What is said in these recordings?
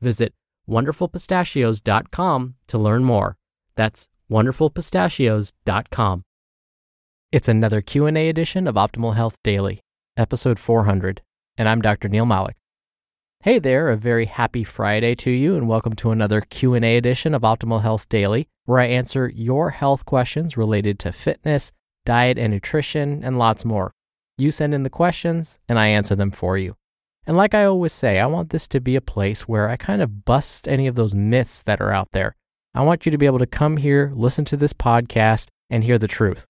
Visit wonderfulpistachios.com to learn more. That's wonderfulpistachios.com. It's another Q&A edition of Optimal Health Daily, episode 400, and I'm Dr. Neil Malik. Hey there, a very happy Friday to you and welcome to another Q&A edition of Optimal Health Daily, where I answer your health questions related to fitness, diet and nutrition, and lots more. You send in the questions and I answer them for you. And like I always say, I want this to be a place where I kind of bust any of those myths that are out there. I want you to be able to come here, listen to this podcast, and hear the truth.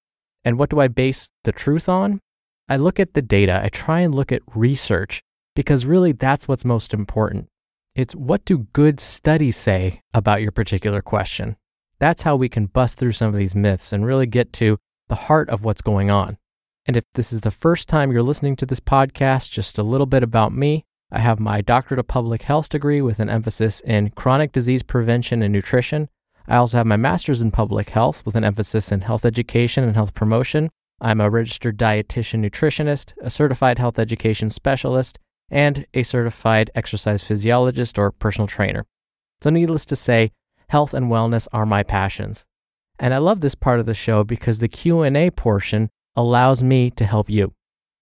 And what do I base the truth on? I look at the data, I try and look at research, because really that's what's most important. It's what do good studies say about your particular question? That's how we can bust through some of these myths and really get to the heart of what's going on. And if this is the first time you're listening to this podcast, just a little bit about me. I have my doctorate of public health degree with an emphasis in chronic disease prevention and nutrition. I also have my master's in public health with an emphasis in health education and health promotion. I'm a registered dietitian nutritionist, a certified health education specialist, and a certified exercise physiologist or personal trainer. So needless to say, health and wellness are my passions. And I love this part of the show because the Q&A portion allows me to help you.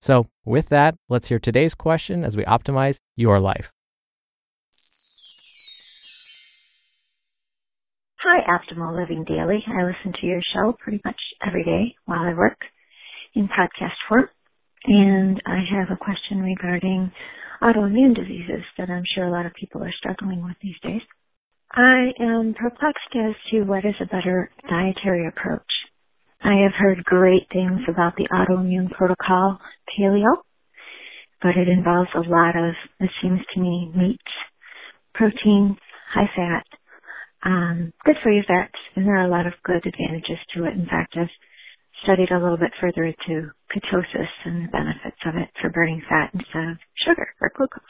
So, with that, let's hear today's question as we optimize your life. Hi, Optimal Living Daily. I listen to your show pretty much every day while I work in podcast form. And I have a question regarding autoimmune diseases that I'm sure a lot of people are struggling with these days. I am perplexed as to what is a better dietary approach. I have heard great things about the autoimmune protocol paleo, but it involves a lot of, it seems to me, meats, proteins, high fat, um, good for you fats, and there are a lot of good advantages to it. In fact, I've studied a little bit further into ketosis and the benefits of it for burning fat instead of sugar or glucose.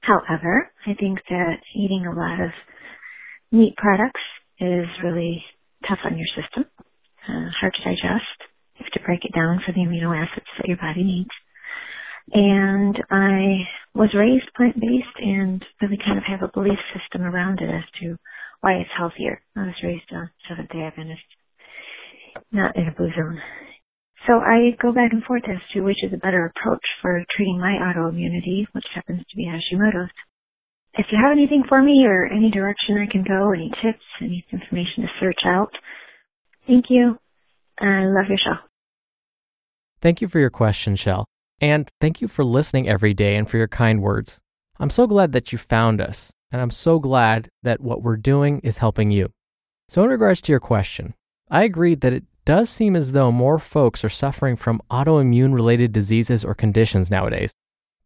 However, I think that eating a lot of meat products is really tough on your system hard to digest. You have to break it down for the amino acids that your body needs. And I was raised plant-based and really kind of have a belief system around it as to why it's healthier. I was raised a Seventh-day Adventist, not in a blue zone. So I go back and forth as to which is a better approach for treating my autoimmunity, which happens to be Hashimoto's. If you have anything for me or any direction I can go, any tips, any information to search out, Thank you. I love your show. Thank you for your question, Shell. And thank you for listening every day and for your kind words. I'm so glad that you found us, and I'm so glad that what we're doing is helping you. So, in regards to your question, I agree that it does seem as though more folks are suffering from autoimmune related diseases or conditions nowadays.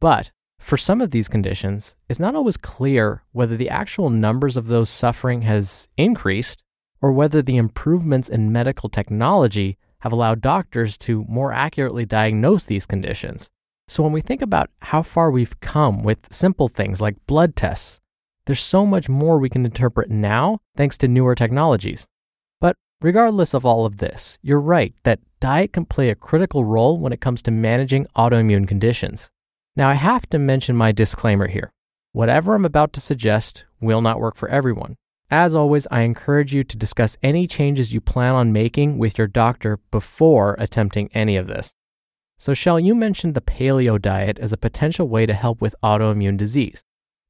But for some of these conditions, it's not always clear whether the actual numbers of those suffering has increased or whether the improvements in medical technology have allowed doctors to more accurately diagnose these conditions. So, when we think about how far we've come with simple things like blood tests, There's so much more we can interpret now thanks to newer technologies. But regardless of all of this, you're right that diet can play a critical role when it comes to managing autoimmune conditions. Now, I have to mention my disclaimer here. Whatever I'm about to suggest will not work for everyone. As always, I encourage you to discuss any changes you plan on making with your doctor before attempting any of this. So, Shell, you mentioned the paleo diet as a potential way to help with autoimmune disease.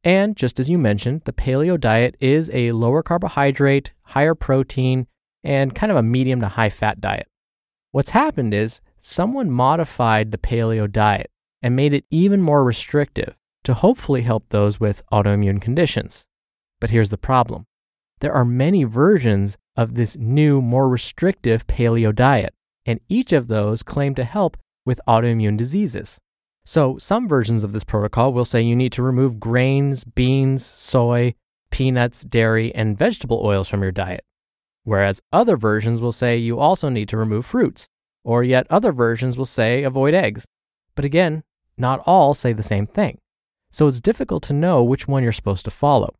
And just as you mentioned, the paleo diet is a lower carbohydrate, higher protein, and kind of a medium to high fat diet. What's happened is someone modified the paleo diet and made it even more restrictive to hopefully help those with autoimmune conditions. But here's the problem there are many versions of this new, more restrictive paleo diet, and each of those claim to help with autoimmune diseases. So, some versions of this protocol will say you need to remove grains, beans, soy, peanuts, dairy, and vegetable oils from your diet. Whereas other versions will say you also need to remove fruits, or yet other versions will say avoid eggs. But again, not all say the same thing. So it's difficult to know which one you're supposed to follow.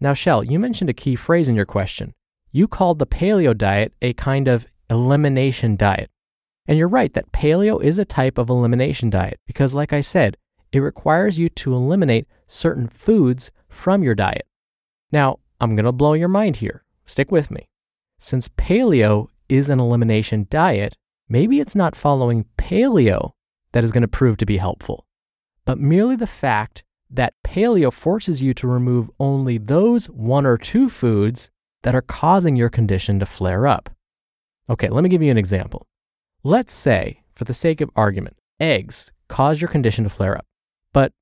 Now, Shell, you mentioned a key phrase in your question. You called the paleo diet a kind of elimination diet. And you're right that paleo is a type of elimination diet because, like I said, it requires you to eliminate certain foods from your diet. Now, I'm going to blow your mind here. Stick with me. Since paleo is an elimination diet, maybe it's not following paleo that is going to prove to be helpful, but merely the fact that paleo forces you to remove only those one or two foods that are causing your condition to flare up. Okay, let me give you an example. Let's say, for the sake of argument, eggs cause your condition to flare up. But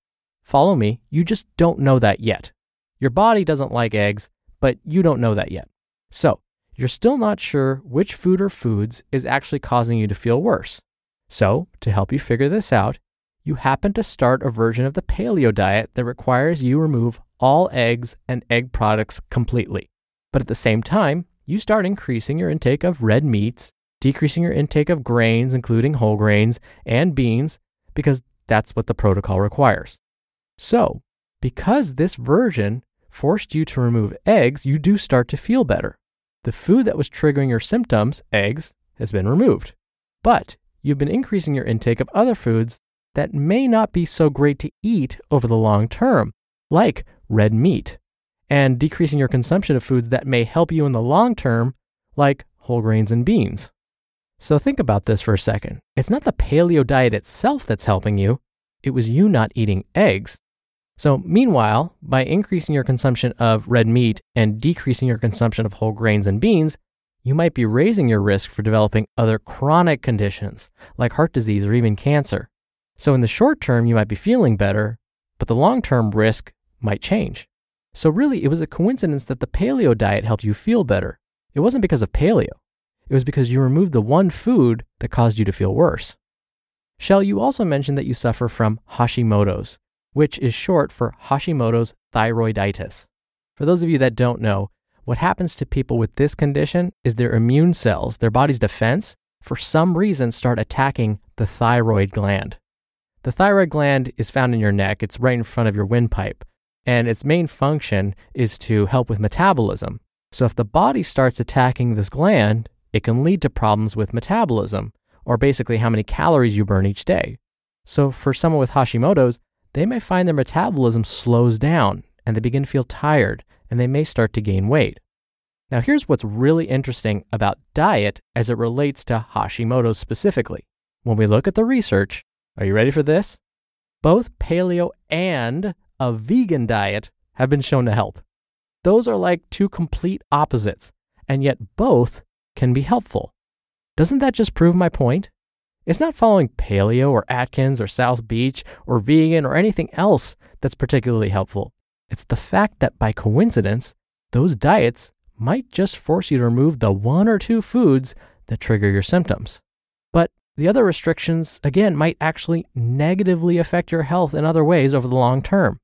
follow me, you just don't know that yet. Your body doesn't like eggs, but you don't know that yet. So, you're still not sure which food or foods is actually causing you to feel worse. So, to help you figure this out, you happen to start a version of the paleo diet that requires you remove all eggs and egg products completely. But at the same time, you start increasing your intake of red meats, decreasing your intake of grains, including whole grains and beans, because that's what the protocol requires. So, because this version forced you to remove eggs, you do start to feel better. The food that was triggering your symptoms, eggs, has been removed. But you've been increasing your intake of other foods that may not be so great to eat over the long term, like red meat, and decreasing your consumption of foods that may help you in the long term, like whole grains and beans. So think about this for a second. It's not the paleo diet itself that's helping you, it was you not eating eggs. So, meanwhile, by increasing your consumption of red meat and decreasing your consumption of whole grains and beans, you might be raising your risk for developing other chronic conditions like heart disease or even cancer. So, in the short term, you might be feeling better, but the long term risk might change. So, really, it was a coincidence that the paleo diet helped you feel better. It wasn't because of paleo, it was because you removed the one food that caused you to feel worse. Shell, you also mentioned that you suffer from Hashimoto's, which is short for Hashimoto's thyroiditis. For those of you that don't know, what happens to people with this condition is their immune cells, their body's defense, for some reason start attacking the thyroid gland. The thyroid gland is found in your neck, it's right in front of your windpipe, and its main function is to help with metabolism. So if the body starts attacking this gland, it can lead to problems with metabolism, or basically how many calories you burn each day. So for someone with Hashimoto's, they may find their metabolism slows down and they begin to feel tired and they may start to gain weight. Now, here's what's really interesting about diet as it relates to Hashimoto's specifically. When we look at the research, are you ready for this? Both paleo and a vegan diet have been shown to help. Those are like two complete opposites, and yet both can be helpful. Doesn't that just prove my point? It's not following paleo or Atkins or South Beach or vegan or anything else that's particularly helpful. It's the fact that by coincidence, those diets might just force you to remove the one or two foods that trigger your symptoms. The other restrictions, again, might actually negatively affect your health in other ways over the long term.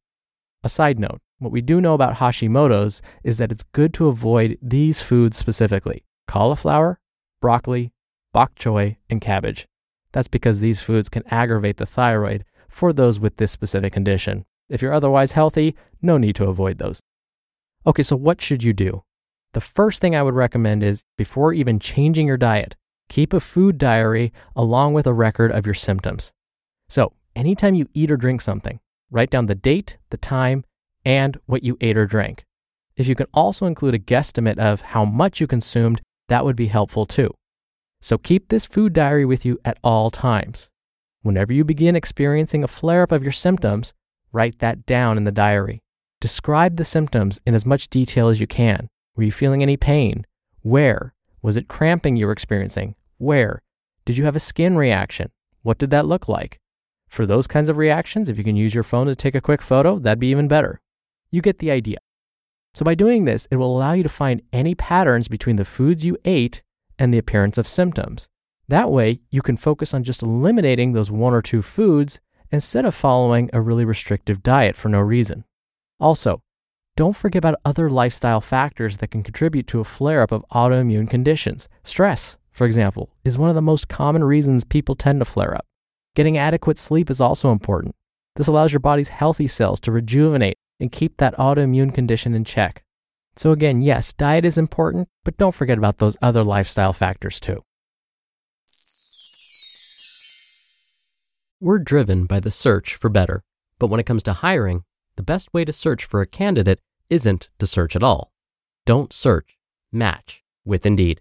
A side note what we do know about Hashimoto's is that it's good to avoid these foods specifically cauliflower, broccoli, bok choy, and cabbage. That's because these foods can aggravate the thyroid for those with this specific condition. If you're otherwise healthy, no need to avoid those. Okay, so what should you do? The first thing I would recommend is before even changing your diet, keep a food diary along with a record of your symptoms. So, anytime you eat or drink something, write down the date, the time, and what you ate or drank. If you can also include a guesstimate of how much you consumed, that would be helpful too. So keep this food diary with you at all times. Whenever you begin experiencing a flare up of your symptoms, write that down in the diary. Describe the symptoms in as much detail as you can. Were you feeling any pain? Where? Was it cramping you were experiencing? Where? Did you have a skin reaction? What did that look like? For those kinds of reactions, if you can use your phone to take a quick photo, that'd be even better. You get the idea. So, by doing this, it will allow you to find any patterns between the foods you ate and the appearance of symptoms. That way, you can focus on just eliminating those one or two foods instead of following a really restrictive diet for no reason. Also, don't forget about other lifestyle factors that can contribute to a flare up of autoimmune conditions. Stress, for example, is one of the most common reasons people tend to flare up. Getting adequate sleep is also important. This allows your body's healthy cells to rejuvenate and keep that autoimmune condition in check. So, again, yes, diet is important, but don't forget about those other lifestyle factors too. We're driven by the search for better, but when it comes to hiring, the best way to search for a candidate isn't to search at all. Don't search, match with Indeed.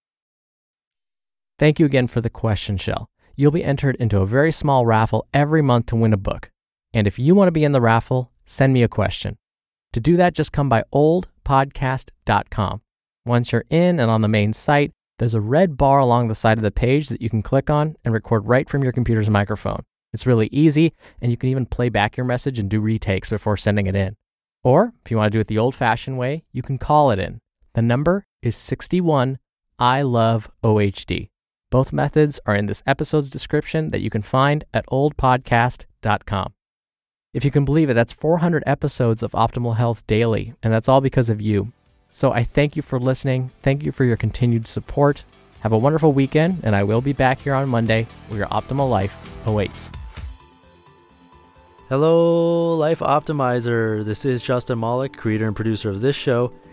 Thank you again for the question, Shell. You'll be entered into a very small raffle every month to win a book. And if you want to be in the raffle, send me a question. To do that, just come by oldpodcast.com. Once you're in and on the main site, there's a red bar along the side of the page that you can click on and record right from your computer's microphone. It's really easy, and you can even play back your message and do retakes before sending it in. Or if you want to do it the old fashioned way, you can call it in. The number is 61 I love OHD. Both methods are in this episode's description that you can find at oldpodcast.com. If you can believe it, that's 400 episodes of Optimal Health Daily, and that's all because of you. So I thank you for listening. Thank you for your continued support. Have a wonderful weekend, and I will be back here on Monday where your optimal life awaits. Hello, Life Optimizer. This is Justin Malik, creator and producer of this show